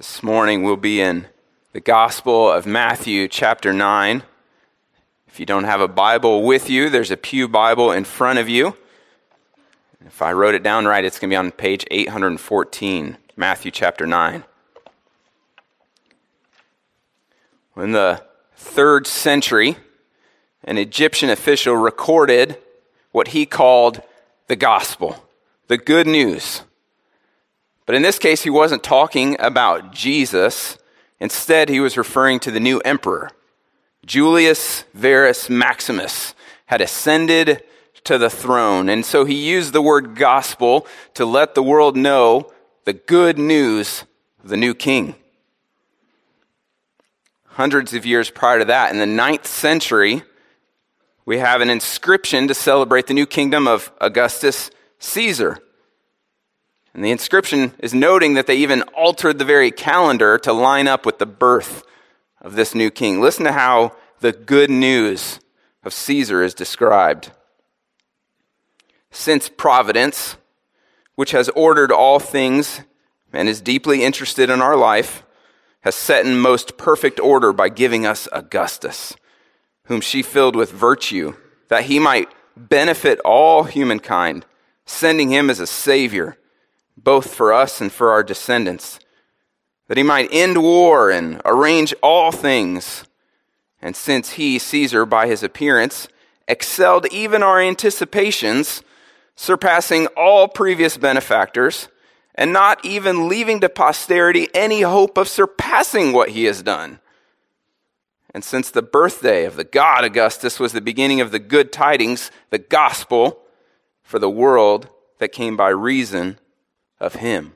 This morning we'll be in the Gospel of Matthew, chapter 9. If you don't have a Bible with you, there's a Pew Bible in front of you. If I wrote it down right, it's going to be on page 814, Matthew chapter 9. In the third century, an Egyptian official recorded what he called the gospel, the good news but in this case, he wasn't talking about Jesus. Instead, he was referring to the new emperor. Julius Verus Maximus had ascended to the throne. And so he used the word gospel to let the world know the good news of the new king. Hundreds of years prior to that, in the ninth century, we have an inscription to celebrate the new kingdom of Augustus Caesar. And the inscription is noting that they even altered the very calendar to line up with the birth of this new king. Listen to how the good news of Caesar is described. Since providence, which has ordered all things and is deeply interested in our life, has set in most perfect order by giving us Augustus, whom she filled with virtue, that he might benefit all humankind, sending him as a savior both for us and for our descendants, that he might end war and arrange all things. And since he, Caesar, by his appearance, excelled even our anticipations, surpassing all previous benefactors, and not even leaving to posterity any hope of surpassing what he has done. And since the birthday of the God Augustus was the beginning of the good tidings, the gospel for the world that came by reason of him.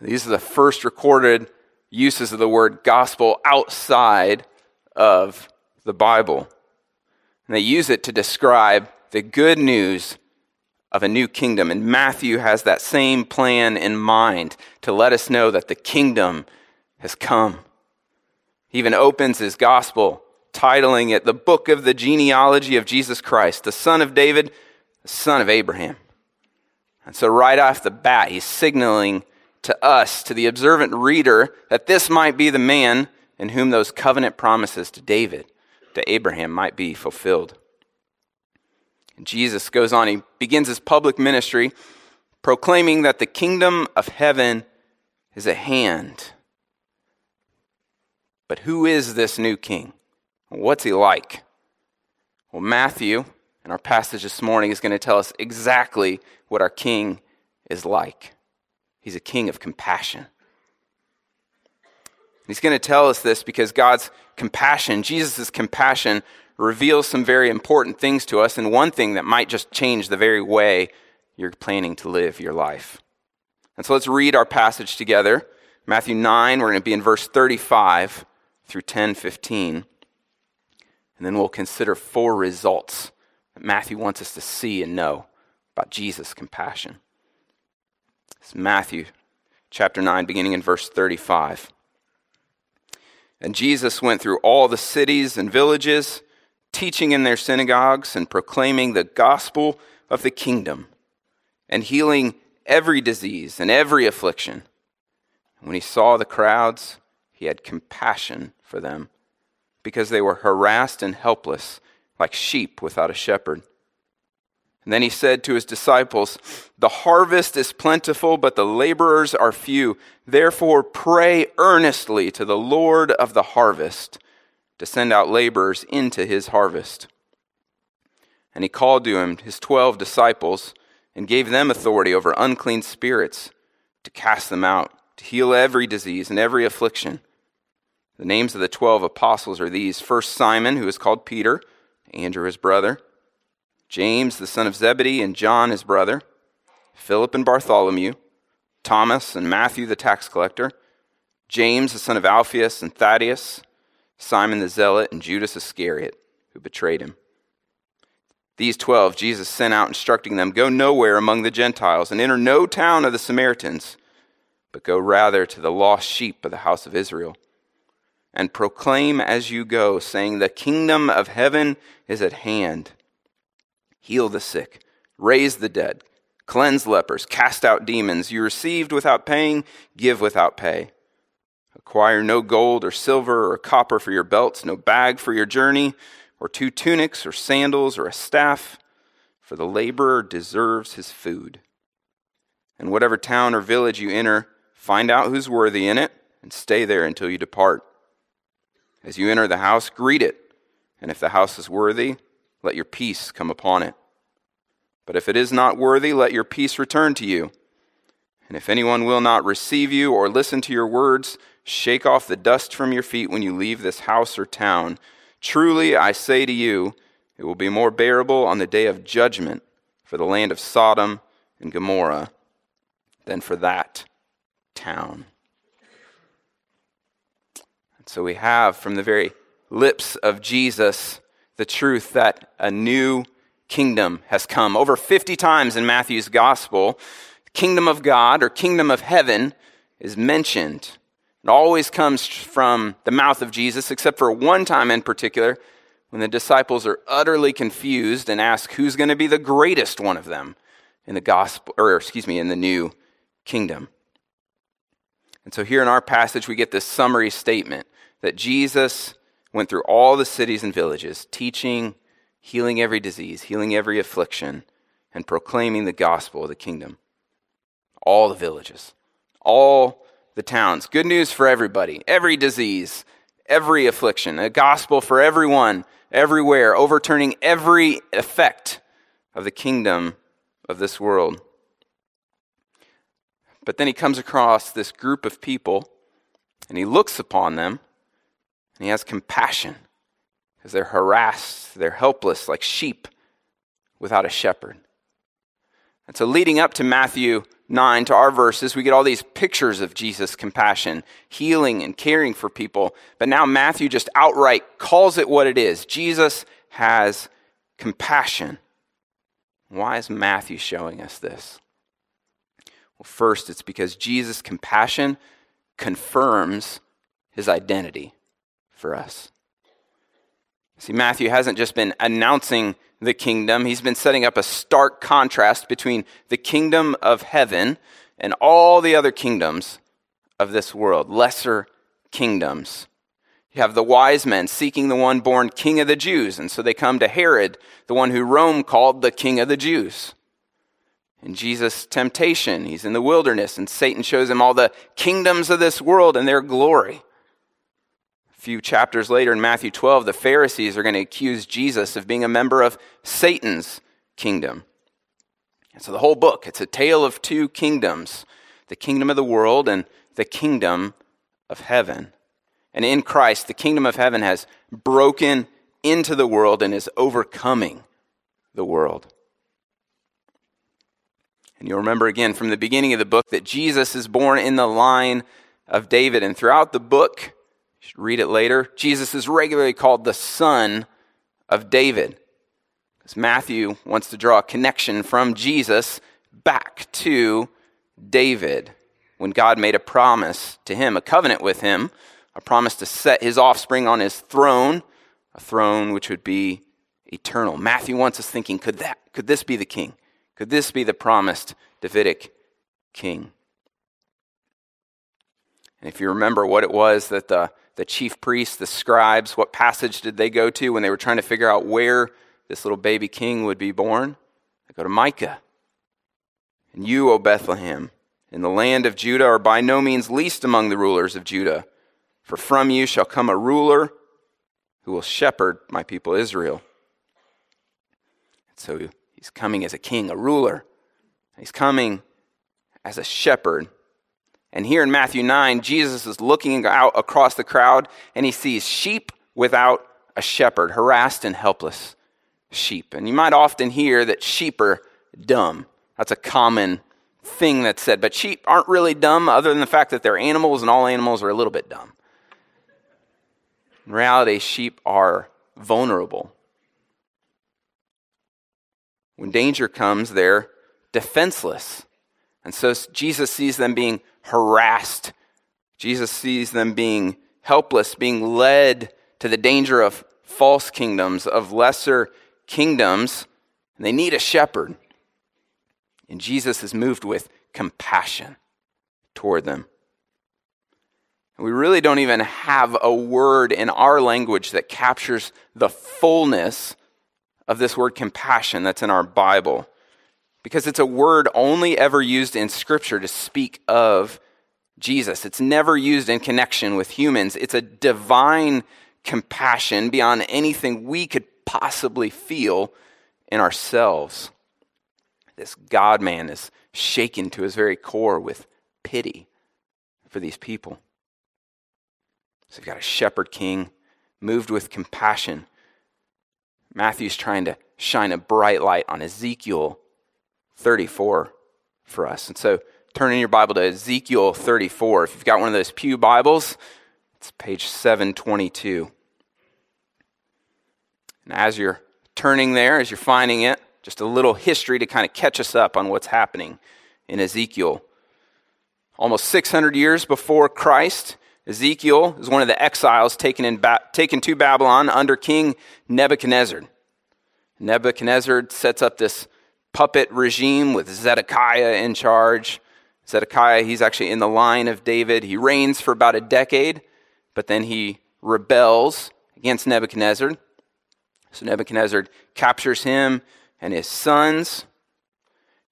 These are the first recorded uses of the word gospel outside of the Bible. And they use it to describe the good news of a new kingdom. And Matthew has that same plan in mind to let us know that the kingdom has come. He even opens his gospel, titling it the book of the genealogy of Jesus Christ, the son of David, the son of Abraham. And so, right off the bat, he's signaling to us, to the observant reader, that this might be the man in whom those covenant promises to David, to Abraham, might be fulfilled. And Jesus goes on, he begins his public ministry proclaiming that the kingdom of heaven is at hand. But who is this new king? What's he like? Well, Matthew and our passage this morning is going to tell us exactly what our king is like. He's a king of compassion. He's going to tell us this because God's compassion, Jesus' compassion, reveals some very important things to us, and one thing that might just change the very way you're planning to live your life. And so let's read our passage together. Matthew 9, we're going to be in verse 35 through 10 15. And then we'll consider four results Matthew wants us to see and know about Jesus' compassion. It's Matthew chapter 9, beginning in verse 35. And Jesus went through all the cities and villages, teaching in their synagogues and proclaiming the gospel of the kingdom, and healing every disease and every affliction. When he saw the crowds, he had compassion for them, because they were harassed and helpless like sheep without a shepherd. And then he said to his disciples, The harvest is plentiful, but the laborers are few. Therefore, pray earnestly to the Lord of the harvest to send out laborers into his harvest. And he called to him his twelve disciples and gave them authority over unclean spirits to cast them out, to heal every disease and every affliction. The names of the twelve apostles are these First Simon, who is called Peter Andrew his brother, James the son of Zebedee and John his brother, Philip and Bartholomew, Thomas and Matthew the tax collector, James the son of Alphaeus and Thaddeus, Simon the zealot, and Judas Iscariot, who betrayed him. These twelve Jesus sent out, instructing them Go nowhere among the Gentiles, and enter no town of the Samaritans, but go rather to the lost sheep of the house of Israel and proclaim as you go, saying, The kingdom of heaven is at hand. Heal the sick, raise the dead, cleanse lepers, cast out demons. You received without paying, give without pay. Acquire no gold or silver or copper for your belts, no bag for your journey, or two tunics or sandals or a staff, for the laborer deserves his food. And whatever town or village you enter, find out who's worthy in it and stay there until you depart. As you enter the house, greet it, and if the house is worthy, let your peace come upon it. But if it is not worthy, let your peace return to you. And if anyone will not receive you or listen to your words, shake off the dust from your feet when you leave this house or town. Truly, I say to you, it will be more bearable on the day of judgment for the land of Sodom and Gomorrah than for that town. So we have from the very lips of Jesus the truth that a new kingdom has come. Over 50 times in Matthew's gospel, kingdom of God or kingdom of heaven is mentioned. It always comes from the mouth of Jesus, except for one time in particular when the disciples are utterly confused and ask who's going to be the greatest one of them in the gospel, or excuse me, in the new kingdom. And so here in our passage, we get this summary statement that Jesus went through all the cities and villages, teaching healing every disease, healing every affliction, and proclaiming the gospel of the kingdom. All the villages, all the towns. Good news for everybody, every disease, every affliction, a gospel for everyone, everywhere, overturning every effect of the kingdom of this world. But then he comes across this group of people and he looks upon them and he has compassion because they're harassed, they're helpless like sheep without a shepherd. And so, leading up to Matthew 9, to our verses, we get all these pictures of Jesus' compassion, healing, and caring for people. But now Matthew just outright calls it what it is Jesus has compassion. Why is Matthew showing us this? Well, first, it's because Jesus' compassion confirms his identity for us. See, Matthew hasn't just been announcing the kingdom, he's been setting up a stark contrast between the kingdom of heaven and all the other kingdoms of this world, lesser kingdoms. You have the wise men seeking the one born king of the Jews, and so they come to Herod, the one who Rome called the king of the Jews. In Jesus' temptation, he's in the wilderness, and Satan shows him all the kingdoms of this world and their glory few chapters later in Matthew 12, the Pharisees are going to accuse Jesus of being a member of Satan's kingdom. And so the whole book, it's a tale of two kingdoms the kingdom of the world and the kingdom of heaven. And in Christ, the kingdom of heaven has broken into the world and is overcoming the world. And you'll remember again from the beginning of the book that Jesus is born in the line of David. And throughout the book, read it later. Jesus is regularly called the son of David. Because Matthew wants to draw a connection from Jesus back to David when God made a promise to him, a covenant with him, a promise to set his offspring on his throne, a throne which would be eternal. Matthew wants us thinking, could that could this be the king? Could this be the promised Davidic king? And if you remember what it was that the the chief priests, the scribes, what passage did they go to when they were trying to figure out where this little baby king would be born? They go to Micah. And you, O Bethlehem, in the land of Judah, are by no means least among the rulers of Judah, for from you shall come a ruler who will shepherd my people Israel. And so he's coming as a king, a ruler. He's coming as a shepherd and here in Matthew 9, Jesus is looking out across the crowd and he sees sheep without a shepherd, harassed and helpless sheep. And you might often hear that sheep are dumb. That's a common thing that's said. But sheep aren't really dumb, other than the fact that they're animals, and all animals are a little bit dumb. In reality, sheep are vulnerable. When danger comes, they're defenseless. And so Jesus sees them being harassed. Jesus sees them being helpless, being led to the danger of false kingdoms, of lesser kingdoms, and they need a shepherd. And Jesus is moved with compassion toward them. We really don't even have a word in our language that captures the fullness of this word compassion that's in our Bible. Because it's a word only ever used in Scripture to speak of Jesus. It's never used in connection with humans. It's a divine compassion beyond anything we could possibly feel in ourselves. This God man is shaken to his very core with pity for these people. So you've got a shepherd king moved with compassion. Matthew's trying to shine a bright light on Ezekiel 34 for us. And so turn in your Bible to Ezekiel 34. If you've got one of those Pew Bibles, it's page 722. And as you're turning there, as you're finding it, just a little history to kind of catch us up on what's happening in Ezekiel. Almost 600 years before Christ, Ezekiel is one of the exiles taken, in ba- taken to Babylon under King Nebuchadnezzar. Nebuchadnezzar sets up this puppet regime with Zedekiah in charge. Zedekiah, he's actually in the line of David. He reigns for about a decade, but then he rebels against Nebuchadnezzar. So Nebuchadnezzar captures him and his sons.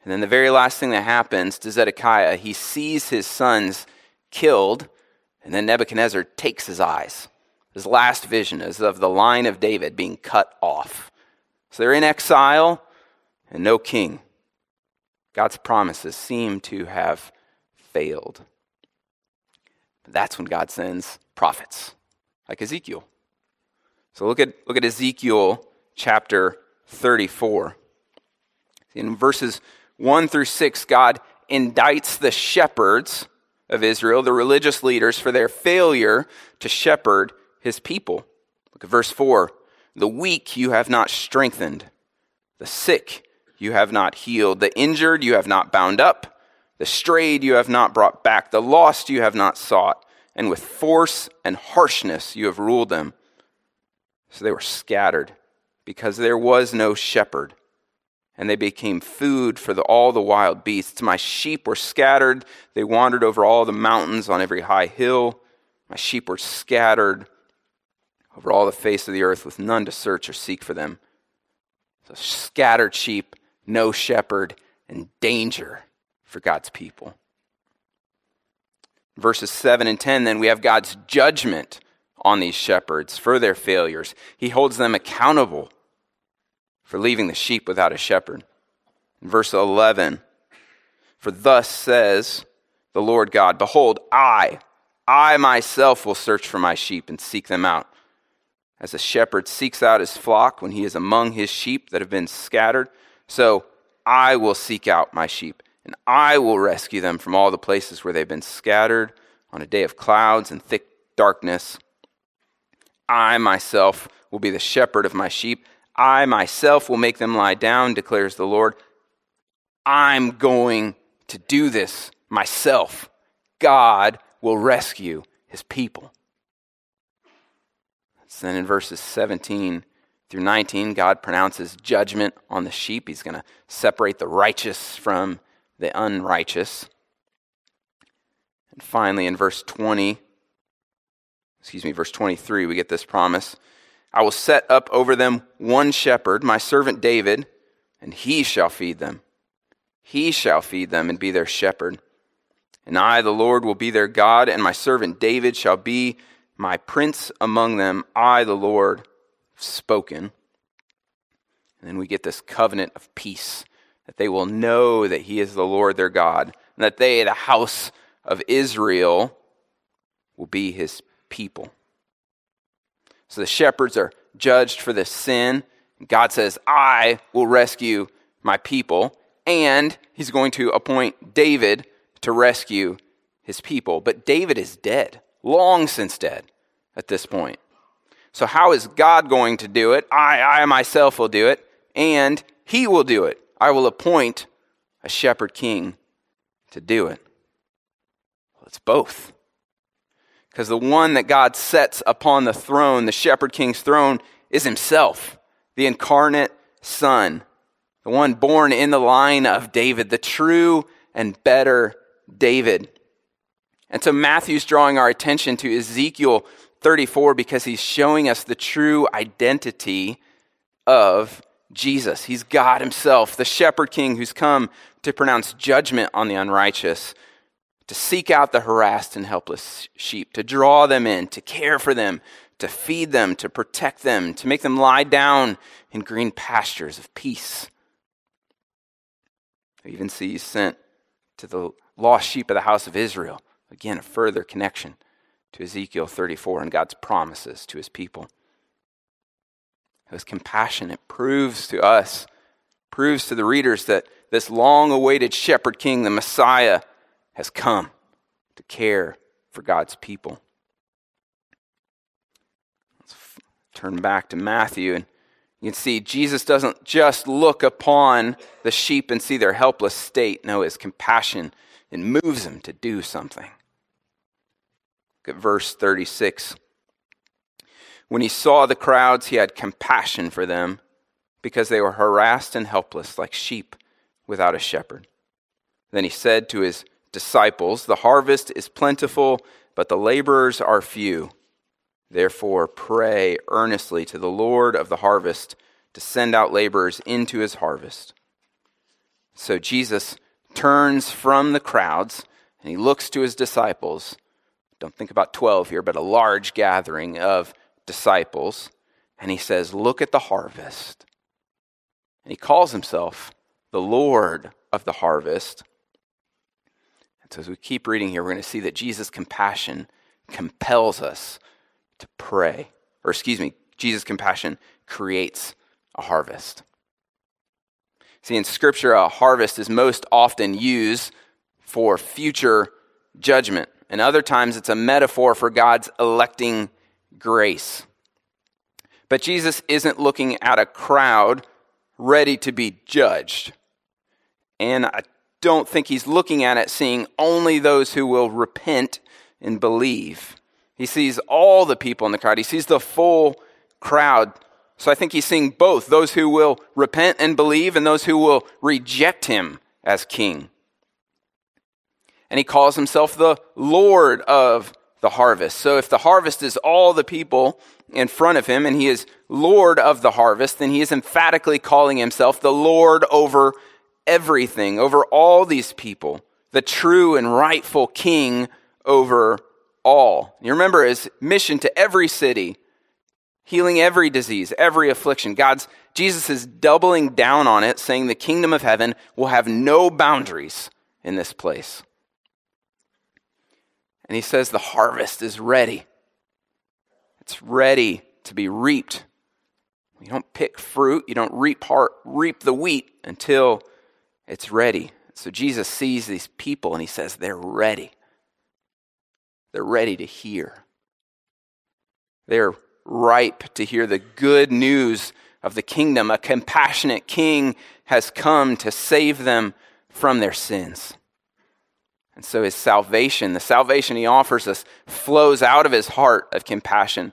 And then the very last thing that happens to Zedekiah, he sees his sons killed, and then Nebuchadnezzar takes his eyes. His last vision is of the line of David being cut off. So they're in exile and no king. God's promises seem to have failed. But that's when God sends prophets, like Ezekiel. So look at, look at Ezekiel chapter 34. In verses 1 through 6, God indicts the shepherds of Israel, the religious leaders, for their failure to shepherd his people. Look at verse 4. The weak you have not strengthened, the sick you have not healed. The injured you have not bound up. The strayed you have not brought back. The lost you have not sought. And with force and harshness you have ruled them. So they were scattered because there was no shepherd. And they became food for the, all the wild beasts. My sheep were scattered. They wandered over all the mountains on every high hill. My sheep were scattered over all the face of the earth with none to search or seek for them. So scattered sheep no shepherd, and danger for God's people. Verses 7 and 10, then we have God's judgment on these shepherds for their failures. He holds them accountable for leaving the sheep without a shepherd. Verse 11, for thus says the Lord God, Behold, I, I myself will search for my sheep and seek them out. As a shepherd seeks out his flock when he is among his sheep that have been scattered, so I will seek out my sheep, and I will rescue them from all the places where they've been scattered on a day of clouds and thick darkness. I myself will be the shepherd of my sheep. I myself will make them lie down, declares the Lord. I'm going to do this myself. God will rescue his people. then in verses 17 through 19, God pronounces judgment on the sheep. He's going to separate the righteous from the unrighteous. And finally, in verse 20, excuse me, verse 23, we get this promise I will set up over them one shepherd, my servant David, and he shall feed them. He shall feed them and be their shepherd. And I, the Lord, will be their God, and my servant David shall be my prince among them. I, the Lord, spoken. And then we get this covenant of peace that they will know that He is the Lord their God, and that they, the house of Israel, will be His people. So the shepherds are judged for this sin. God says, I will rescue my people. And He's going to appoint David to rescue his people. But David is dead, long since dead at this point. So, how is God going to do it? I, I myself will do it, and He will do it. I will appoint a shepherd king to do it. Well, it's both. Because the one that God sets upon the throne, the shepherd king's throne, is Himself, the incarnate Son, the one born in the line of David, the true and better David. And so Matthew's drawing our attention to Ezekiel 34 because he's showing us the true identity of Jesus. He's God Himself, the shepherd king who's come to pronounce judgment on the unrighteous, to seek out the harassed and helpless sheep, to draw them in, to care for them, to feed them, to protect them, to make them lie down in green pastures of peace. We even see he's sent to the lost sheep of the house of Israel. Again, a further connection to Ezekiel 34 and God's promises to his people. His compassion, it proves to us, proves to the readers that this long awaited shepherd king, the Messiah, has come to care for God's people. Let's turn back to Matthew and you can see Jesus doesn't just look upon the sheep and see their helpless state. No, his compassion, it moves him to do something. Look at verse 36. When he saw the crowds, he had compassion for them because they were harassed and helpless like sheep without a shepherd. Then he said to his disciples, The harvest is plentiful, but the laborers are few. Therefore, pray earnestly to the Lord of the harvest to send out laborers into his harvest. So Jesus turns from the crowds and he looks to his disciples. Don't think about 12 here, but a large gathering of disciples. And he says, Look at the harvest. And he calls himself the Lord of the harvest. And so as we keep reading here, we're going to see that Jesus' compassion compels us to pray. Or, excuse me, Jesus' compassion creates a harvest. See, in Scripture, a harvest is most often used for future judgment, and other times it's a metaphor for God's electing grace. But Jesus isn't looking at a crowd ready to be judged. And I don't think he's looking at it seeing only those who will repent and believe. He sees all the people in the crowd, he sees the full crowd. So I think he's seeing both those who will repent and believe and those who will reject him as king. And he calls himself the Lord of the harvest. So if the harvest is all the people in front of him and he is Lord of the harvest, then he is emphatically calling himself the Lord over everything, over all these people, the true and rightful king over all. You remember his mission to every city, healing every disease, every affliction. God's Jesus is doubling down on it, saying the kingdom of heaven will have no boundaries in this place. And he says the harvest is ready. It's ready to be reaped. You don't pick fruit, you don't reap heart, reap the wheat until it's ready. So Jesus sees these people and he says they're ready. They're ready to hear. They're ripe to hear the good news of the kingdom. A compassionate king has come to save them from their sins. And so his salvation, the salvation he offers us, flows out of his heart of compassion.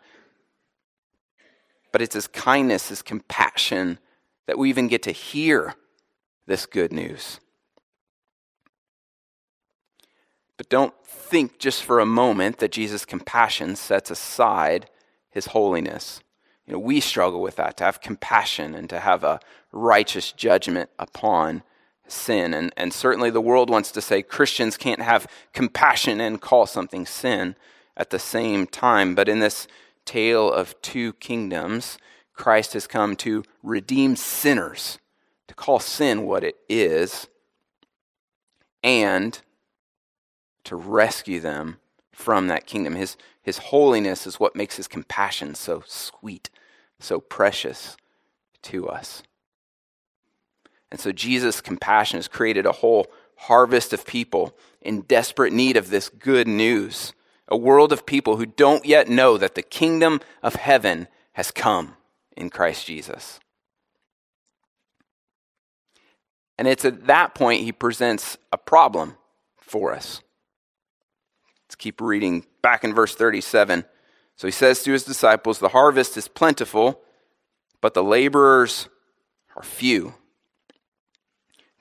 But it's his kindness, his compassion, that we even get to hear this good news. But don't think just for a moment that Jesus' compassion sets aside his holiness. You know, we struggle with that, to have compassion and to have a righteous judgment upon sin. And, and certainly the world wants to say Christians can't have compassion and call something sin at the same time. But in this tale of two kingdoms, Christ has come to redeem sinners, to call sin what it is, and to rescue them from that kingdom. His, his holiness is what makes his compassion so sweet, so precious to us. And so Jesus' compassion has created a whole harvest of people in desperate need of this good news. A world of people who don't yet know that the kingdom of heaven has come in Christ Jesus. And it's at that point he presents a problem for us. Let's keep reading back in verse 37. So he says to his disciples, The harvest is plentiful, but the laborers are few.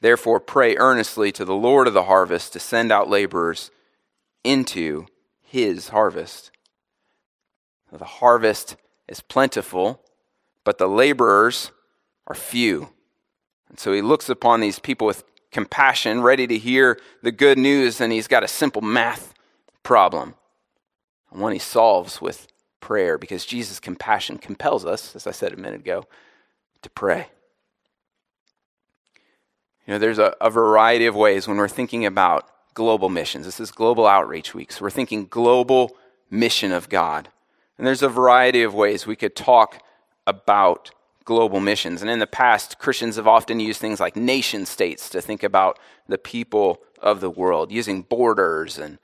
Therefore, pray earnestly to the Lord of the harvest to send out laborers into his harvest. The harvest is plentiful, but the laborers are few. And so he looks upon these people with compassion, ready to hear the good news, and he's got a simple math problem. One he solves with prayer because Jesus' compassion compels us, as I said a minute ago, to pray. You know, there's a, a variety of ways when we're thinking about global missions. This is Global Outreach Week, so we're thinking global mission of God. And there's a variety of ways we could talk about global missions. And in the past, Christians have often used things like nation states to think about the people of the world, using borders and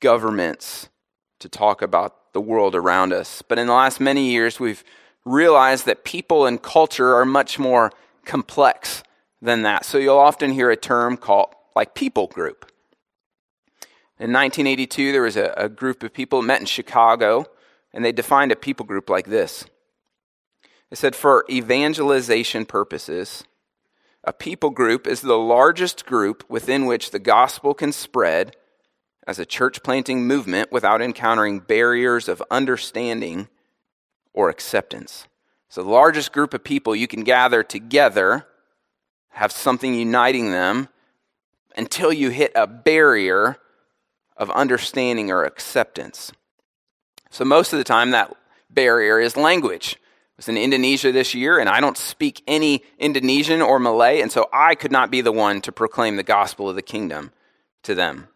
governments to talk about the world around us. But in the last many years, we've realized that people and culture are much more complex than that. So you'll often hear a term called like people group. In 1982, there was a, a group of people met in Chicago, and they defined a people group like this. It said, for evangelization purposes, a people group is the largest group within which the gospel can spread as a church planting movement without encountering barriers of understanding or acceptance. So, the largest group of people you can gather together, have something uniting them, until you hit a barrier of understanding or acceptance. So, most of the time, that barrier is language. I was in Indonesia this year, and I don't speak any Indonesian or Malay, and so I could not be the one to proclaim the gospel of the kingdom to them.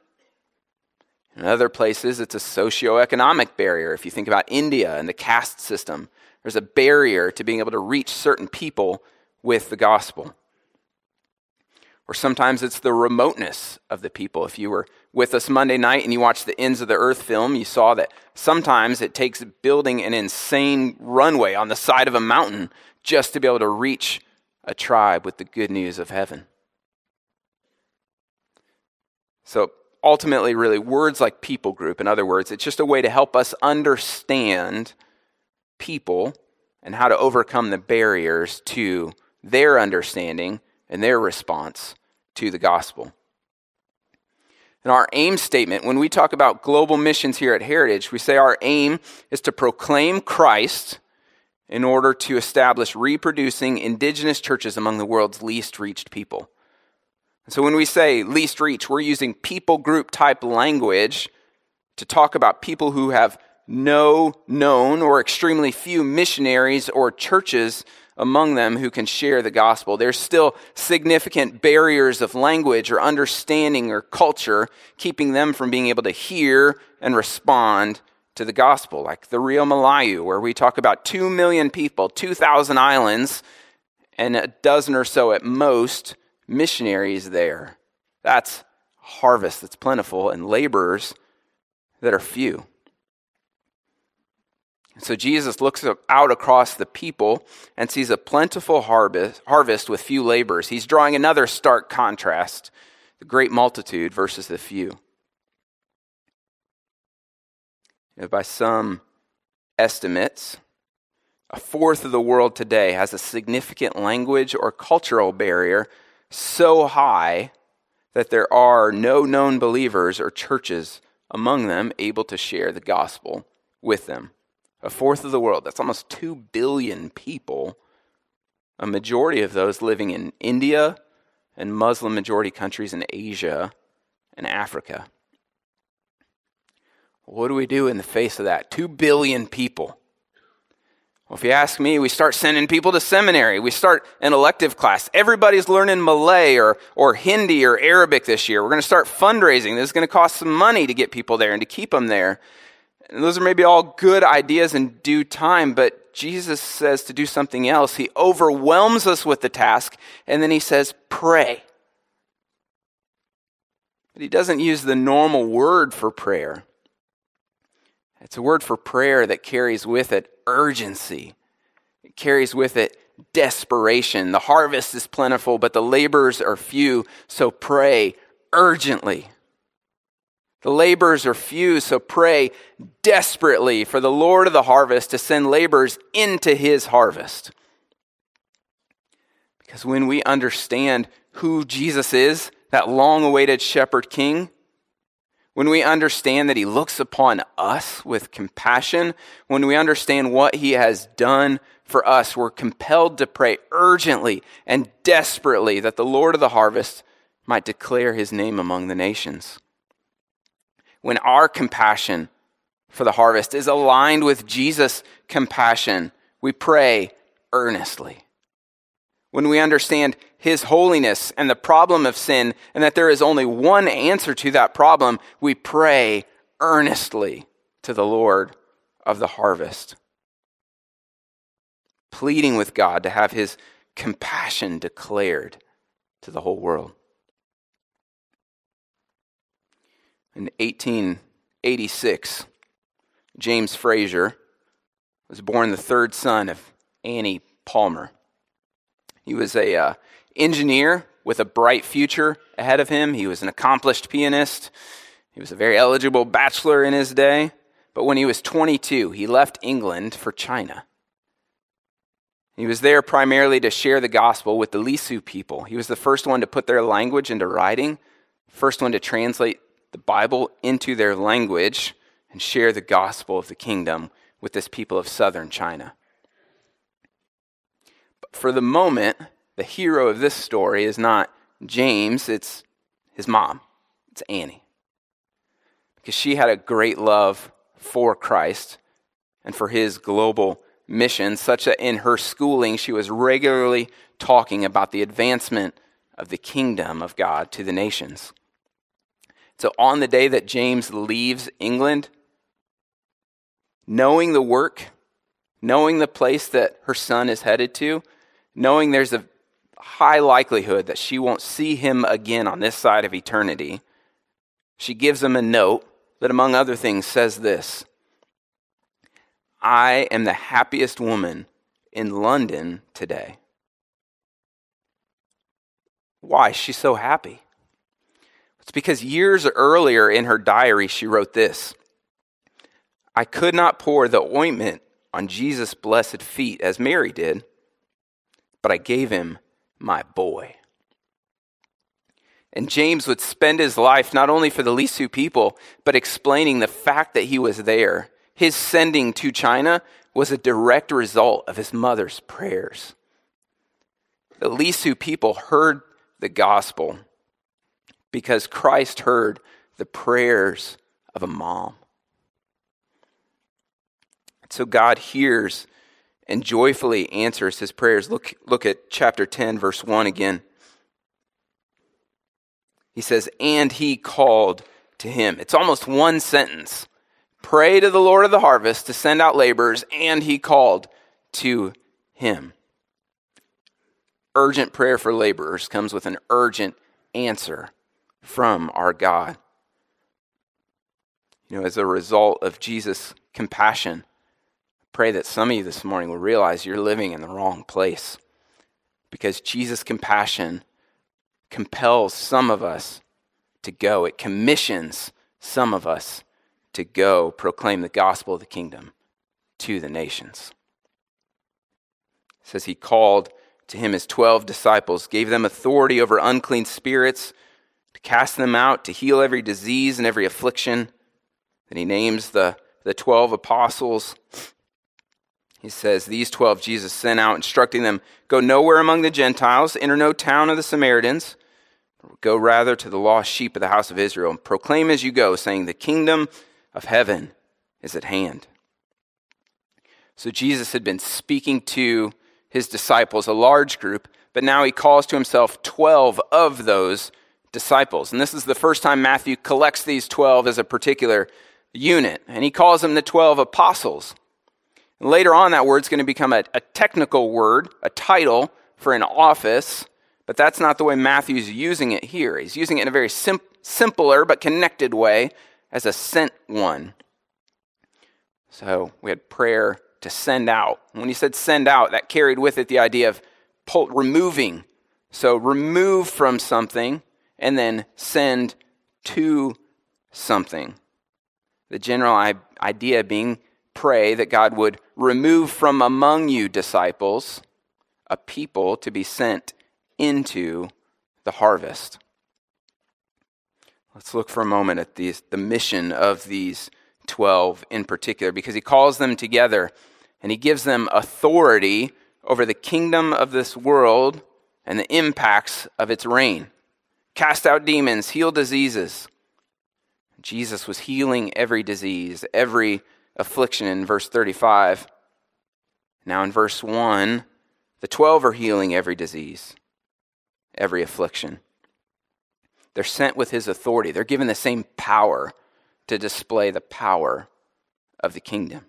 In other places, it's a socioeconomic barrier. If you think about India and the caste system, there's a barrier to being able to reach certain people with the gospel. Or sometimes it's the remoteness of the people. If you were with us Monday night and you watched the Ends of the Earth film, you saw that sometimes it takes building an insane runway on the side of a mountain just to be able to reach a tribe with the good news of heaven. So ultimately, really, words like people group, in other words, it's just a way to help us understand people and how to overcome the barriers to their understanding and their response to the gospel. In our aim statement, when we talk about global missions here at Heritage, we say our aim is to proclaim Christ in order to establish reproducing indigenous churches among the world's least reached people. so when we say least reach, we're using people group type language to talk about people who have no known or extremely few missionaries or churches among them who can share the gospel. There's still significant barriers of language or understanding or culture keeping them from being able to hear and respond to the gospel, like the Riau Malayu, where we talk about 2 million people, 2,000 islands, and a dozen or so at most missionaries there. That's harvest that's plentiful and laborers that are few. So Jesus looks out across the people and sees a plentiful harvest, harvest with few laborers. He's drawing another stark contrast the great multitude versus the few. By some estimates, a fourth of the world today has a significant language or cultural barrier so high that there are no known believers or churches among them able to share the gospel with them a fourth of the world. That's almost 2 billion people, a majority of those living in India and Muslim majority countries in Asia and Africa. What do we do in the face of that? 2 billion people. Well, if you ask me, we start sending people to seminary. We start an elective class. Everybody's learning Malay or, or Hindi or Arabic this year. We're going to start fundraising. This is going to cost some money to get people there and to keep them there. And those are maybe all good ideas in due time, but Jesus says to do something else. He overwhelms us with the task, and then he says, pray. But he doesn't use the normal word for prayer. It's a word for prayer that carries with it urgency, it carries with it desperation. The harvest is plentiful, but the laborers are few, so pray urgently. The laborers are few, so pray desperately for the Lord of the harvest to send laborers into his harvest. Because when we understand who Jesus is, that long awaited shepherd king, when we understand that he looks upon us with compassion, when we understand what he has done for us, we're compelled to pray urgently and desperately that the Lord of the harvest might declare his name among the nations. When our compassion for the harvest is aligned with Jesus' compassion, we pray earnestly. When we understand his holiness and the problem of sin, and that there is only one answer to that problem, we pray earnestly to the Lord of the harvest, pleading with God to have his compassion declared to the whole world. In 1886, James Fraser was born the third son of Annie Palmer. He was a uh, engineer with a bright future ahead of him. He was an accomplished pianist. He was a very eligible bachelor in his day. But when he was 22, he left England for China. He was there primarily to share the gospel with the Lisu people. He was the first one to put their language into writing, first one to translate the Bible into their language and share the gospel of the kingdom with this people of southern China. But for the moment, the hero of this story is not James, it's his mom. It's Annie. Because she had a great love for Christ and for his global mission, such that in her schooling she was regularly talking about the advancement of the kingdom of God to the nations. So, on the day that James leaves England, knowing the work, knowing the place that her son is headed to, knowing there's a high likelihood that she won't see him again on this side of eternity, she gives him a note that, among other things, says this I am the happiest woman in London today. Why is she so happy? It's because years earlier in her diary, she wrote this I could not pour the ointment on Jesus' blessed feet as Mary did, but I gave him my boy. And James would spend his life not only for the Lisu people, but explaining the fact that he was there. His sending to China was a direct result of his mother's prayers. The Lisu people heard the gospel because Christ heard the prayers of a mom. So God hears and joyfully answers his prayers. Look, look at chapter 10, verse 1 again. He says, And he called to him. It's almost one sentence. Pray to the Lord of the harvest to send out laborers, and he called to him. Urgent prayer for laborers comes with an urgent answer from our God. You know, as a result of Jesus' compassion, pray that some of you this morning will realize you're living in the wrong place because Jesus' compassion compels some of us to go. It commissions some of us to go proclaim the gospel of the kingdom to the nations. It says he called to him his 12 disciples, gave them authority over unclean spirits, to cast them out, to heal every disease and every affliction. Then he names the, the 12 apostles he says, These twelve Jesus sent out, instructing them, Go nowhere among the Gentiles, enter no town of the Samaritans, go rather to the lost sheep of the house of Israel, and proclaim as you go, saying, The kingdom of heaven is at hand. So Jesus had been speaking to his disciples, a large group, but now he calls to himself 12 of those disciples. And this is the first time Matthew collects these 12 as a particular unit. And he calls them the 12 apostles. Later on, that word's going to become a, a technical word, a title for an office, but that's not the way Matthew's using it here. He's using it in a very sim- simpler but connected way as a sent one. So we had prayer to send out. When he said send out, that carried with it the idea of pull, removing. So remove from something and then send to something. The general idea being pray that God would remove from among you disciples a people to be sent into the harvest. Let's look for a moment at these, the mission of these 12 in particular, because he calls them together and he gives them authority over the kingdom of this world and the impacts of its reign. Cast out demons, heal diseases. Jesus was healing every disease, every affliction in verse 35. Now, in verse 1, the 12 are healing every disease, every affliction. They're sent with his authority, they're given the same power to display the power of the kingdom.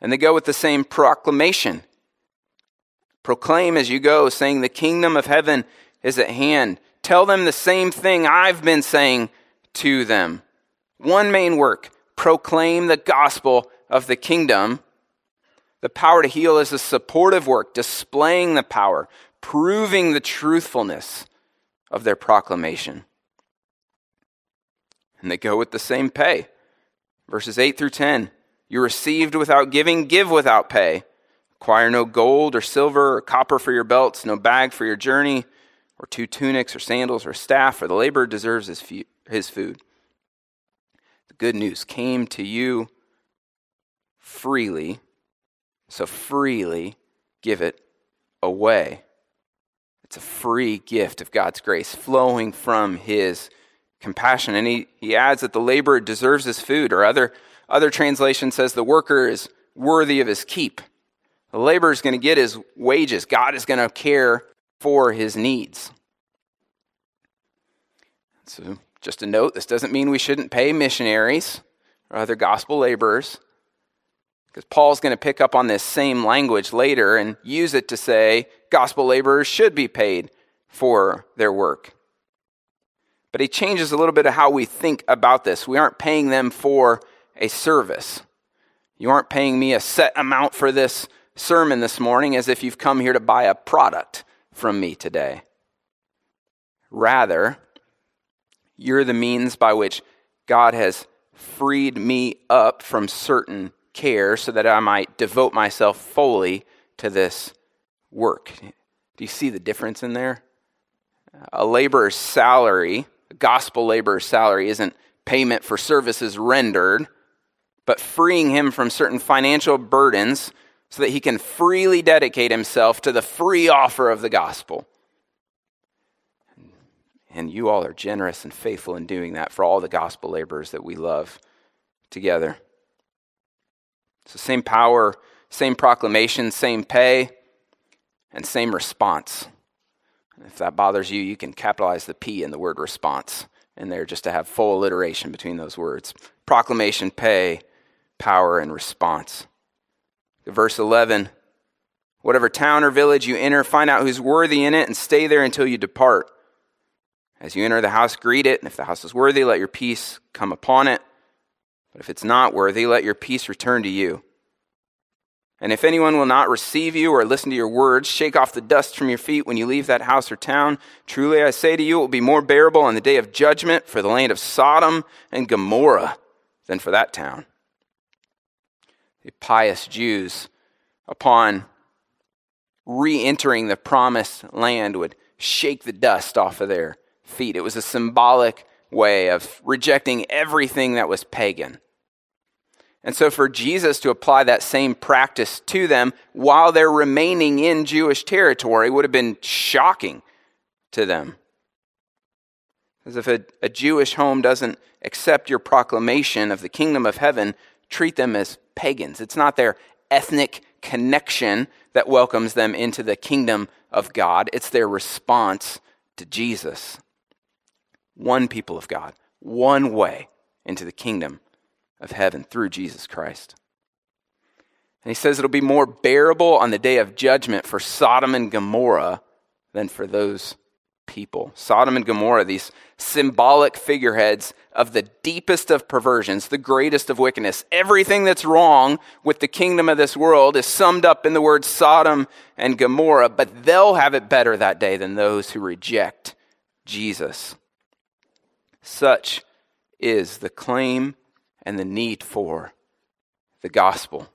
And they go with the same proclamation Proclaim as you go, saying, The kingdom of heaven is at hand. Tell them the same thing I've been saying to them. One main work proclaim the gospel of the kingdom. The power to heal is a supportive work, displaying the power, proving the truthfulness of their proclamation. And they go with the same pay. Verses 8 through 10. You received without giving, give without pay. Acquire no gold or silver or copper for your belts, no bag for your journey, or two tunics or sandals or staff, for the laborer deserves his, his food. The good news came to you freely, so freely give it away. It's a free gift of God's grace flowing from his compassion. And he, he adds that the laborer deserves his food, or other, other translation says the worker is worthy of his keep. The laborer is going to get his wages. God is going to care for his needs. So, just a note this doesn't mean we shouldn't pay missionaries or other gospel laborers, because Paul's going to pick up on this same language later and use it to say gospel laborers should be paid for their work. But he changes a little bit of how we think about this. We aren't paying them for a service. You aren't paying me a set amount for this sermon this morning as if you've come here to buy a product from me today. Rather, you're the means by which God has freed me up from certain care so that I might devote myself fully to this work. Do you see the difference in there? A laborer's salary, a gospel laborer's salary, isn't payment for services rendered, but freeing him from certain financial burdens so that he can freely dedicate himself to the free offer of the gospel. And you all are generous and faithful in doing that for all the gospel laborers that we love together. So, same power, same proclamation, same pay, and same response. If that bothers you, you can capitalize the P in the word response in there just to have full alliteration between those words. Proclamation, pay, power, and response. Verse 11 Whatever town or village you enter, find out who's worthy in it and stay there until you depart. As you enter the house, greet it, and if the house is worthy, let your peace come upon it. But if it's not worthy, let your peace return to you. And if anyone will not receive you or listen to your words, shake off the dust from your feet when you leave that house or town. Truly I say to you, it will be more bearable on the day of judgment for the land of Sodom and Gomorrah than for that town. The pious Jews, upon re entering the promised land, would shake the dust off of their feet. It was a symbolic way of rejecting everything that was pagan. And so, for Jesus to apply that same practice to them while they're remaining in Jewish territory would have been shocking to them. As if a, a, Jewish home doesn't accept your proclamation of the kingdom of heaven, treat them as pagans. It's not their ethnic connection that welcomes them into the kingdom of God, it's their response to Jesus one people of God, one way into the kingdom of heaven through Jesus Christ. And he says it'll be more bearable on the day of judgment for Sodom and Gomorrah than for those people. Sodom and Gomorrah, these symbolic figureheads of the deepest of perversions, the greatest of wickedness. Everything that's wrong with the kingdom of this world is summed up in the words Sodom and Gomorrah, but they'll have it better that day than those who reject Jesus. Such is the claim and the need for the gospel.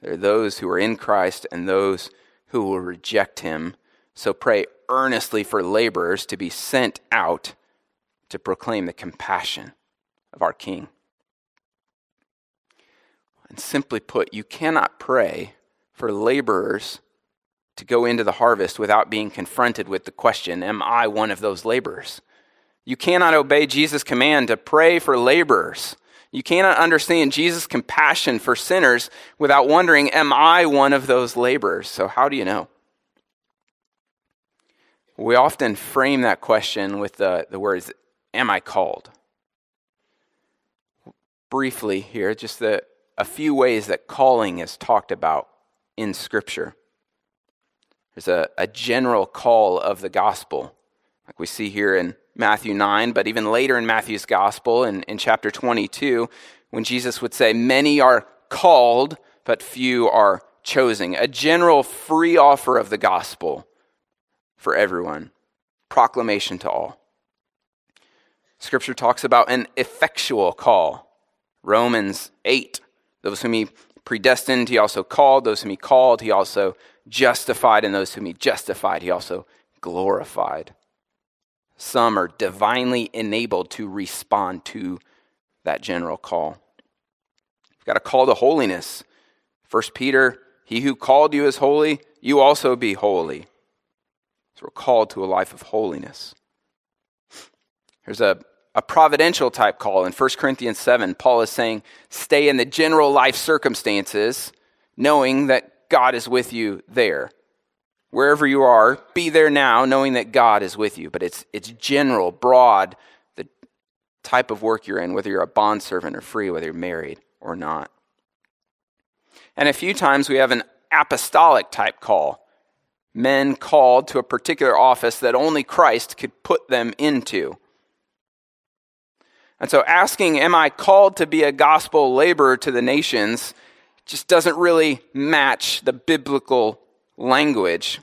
There are those who are in Christ and those who will reject him So pray earnestly for laborers to be sent out to proclaim the compassion of our King. And simply put, you cannot pray for laborers to go into the harvest without being confronted with the question Am I one of those laborers? You cannot obey Jesus' command to pray for laborers. You cannot understand Jesus' compassion for sinners without wondering, Am I one of those laborers? So, how do you know? We often frame that question with the, the words, Am I called? Briefly here, just the, a few ways that calling is talked about in Scripture. There's a, a general call of the gospel, like we see here in Matthew 9, but even later in Matthew's gospel, in, in chapter 22, when Jesus would say, Many are called, but few are chosen. A general free offer of the gospel for everyone, proclamation to all. Scripture talks about an effectual call. Romans 8, those whom he predestined, he also called. Those whom he called, he also justified. And those whom he justified, he also glorified. Some are divinely enabled to respond to that general call. You've got a call to holiness. First Peter, he who called you is holy, you also be holy. So we're called to a life of holiness. There's a, a providential type call. In 1 Corinthians 7, Paul is saying, stay in the general life circumstances, knowing that God is with you there. Wherever you are, be there now, knowing that God is with you. But it's, it's general, broad, the type of work you're in, whether you're a bondservant or free, whether you're married or not. And a few times we have an apostolic type call men called to a particular office that only Christ could put them into. And so asking, Am I called to be a gospel laborer to the nations? just doesn't really match the biblical language.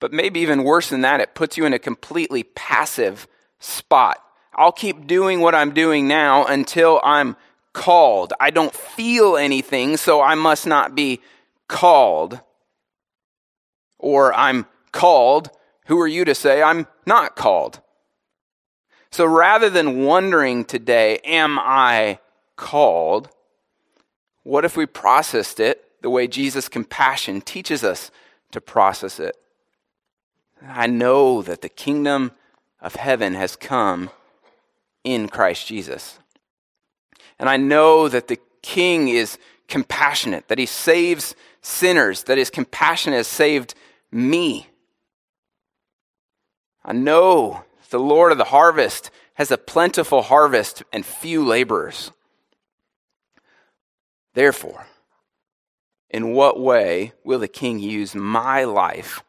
But maybe even worse than that, it puts you in a completely passive spot. I'll keep doing what I'm doing now until I'm called. I don't feel anything, so I must not be called or I'm called, who are you to say I'm not called? So rather than wondering today, am I called? What if we processed it the way Jesus' compassion teaches us to process it? I know that the kingdom of heaven has come in Christ Jesus. And I know that the king is compassionate, that he saves sinners, that his compassion has saved me. I know the Lord of the harvest has a plentiful harvest and few laborers. Therefore, in what way will the king use my life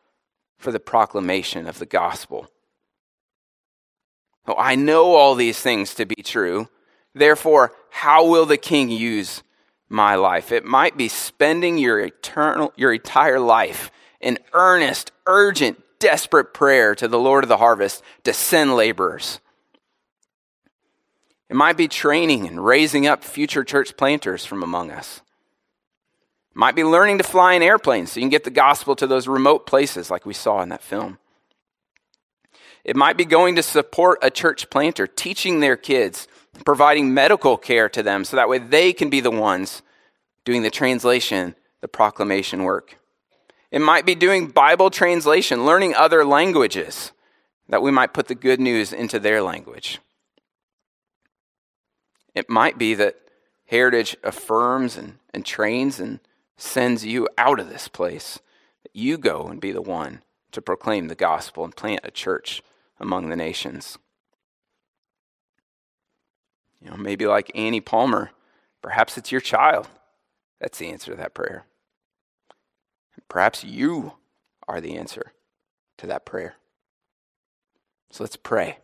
for the proclamation of the gospel? Oh, I know all these things to be true. Therefore, how will the king use my life? It might be spending your eternal your entire life in earnest, urgent, desperate prayer to the Lord of the harvest to send laborers. It might be training and raising up future church planters from among us. It might be learning to fly in airplanes so you can get the gospel to those remote places like we saw in that film. It might be going to support a church planter, teaching their kids, providing medical care to them so that way they can be the ones doing the translation, the proclamation work. It might be doing Bible translation, learning other languages, that we might put the good news into their language. It might be that Heritage affirms and, and trains and sends you out of this place, that you go and be the one to proclaim the gospel and plant a church among the nations. You know, maybe like Annie Palmer, perhaps it's your child. That's the answer to that prayer. Perhaps you are the answer to that prayer. So let's pray.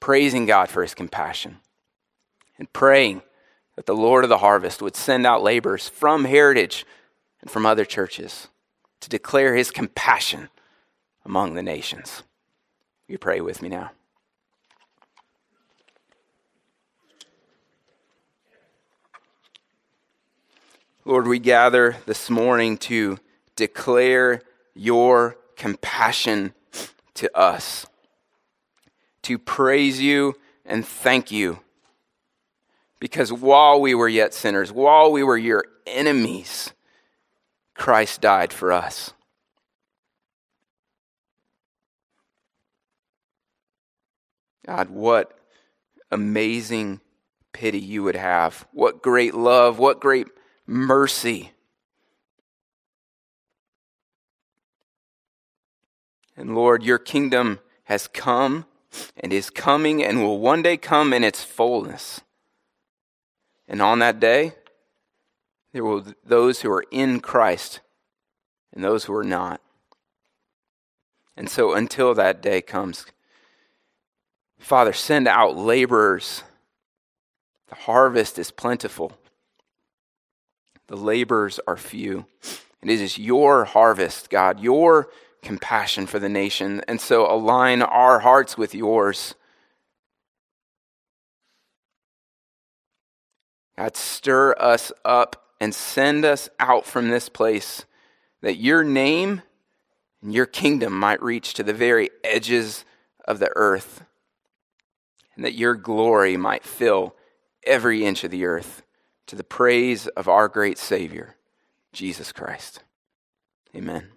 Praising God for his compassion and praying that the Lord of the harvest would send out laborers from Heritage and from other churches to declare his compassion among the nations. You pray with me now. Lord, we gather this morning to declare your compassion to us, to praise you and thank you. Because while we were yet sinners, while we were your enemies, Christ died for us. God, what amazing pity you would have. What great love, what great mercy. And Lord, your kingdom has come and is coming and will one day come in its fullness. And on that day, there will those who are in Christ and those who are not. And so until that day comes, Father, send out laborers. The harvest is plentiful, the laborers are few. And it is your harvest, God, your compassion for the nation. And so align our hearts with yours. God, stir us up and send us out from this place that your name and your kingdom might reach to the very edges of the earth and that your glory might fill every inch of the earth to the praise of our great Savior, Jesus Christ. Amen.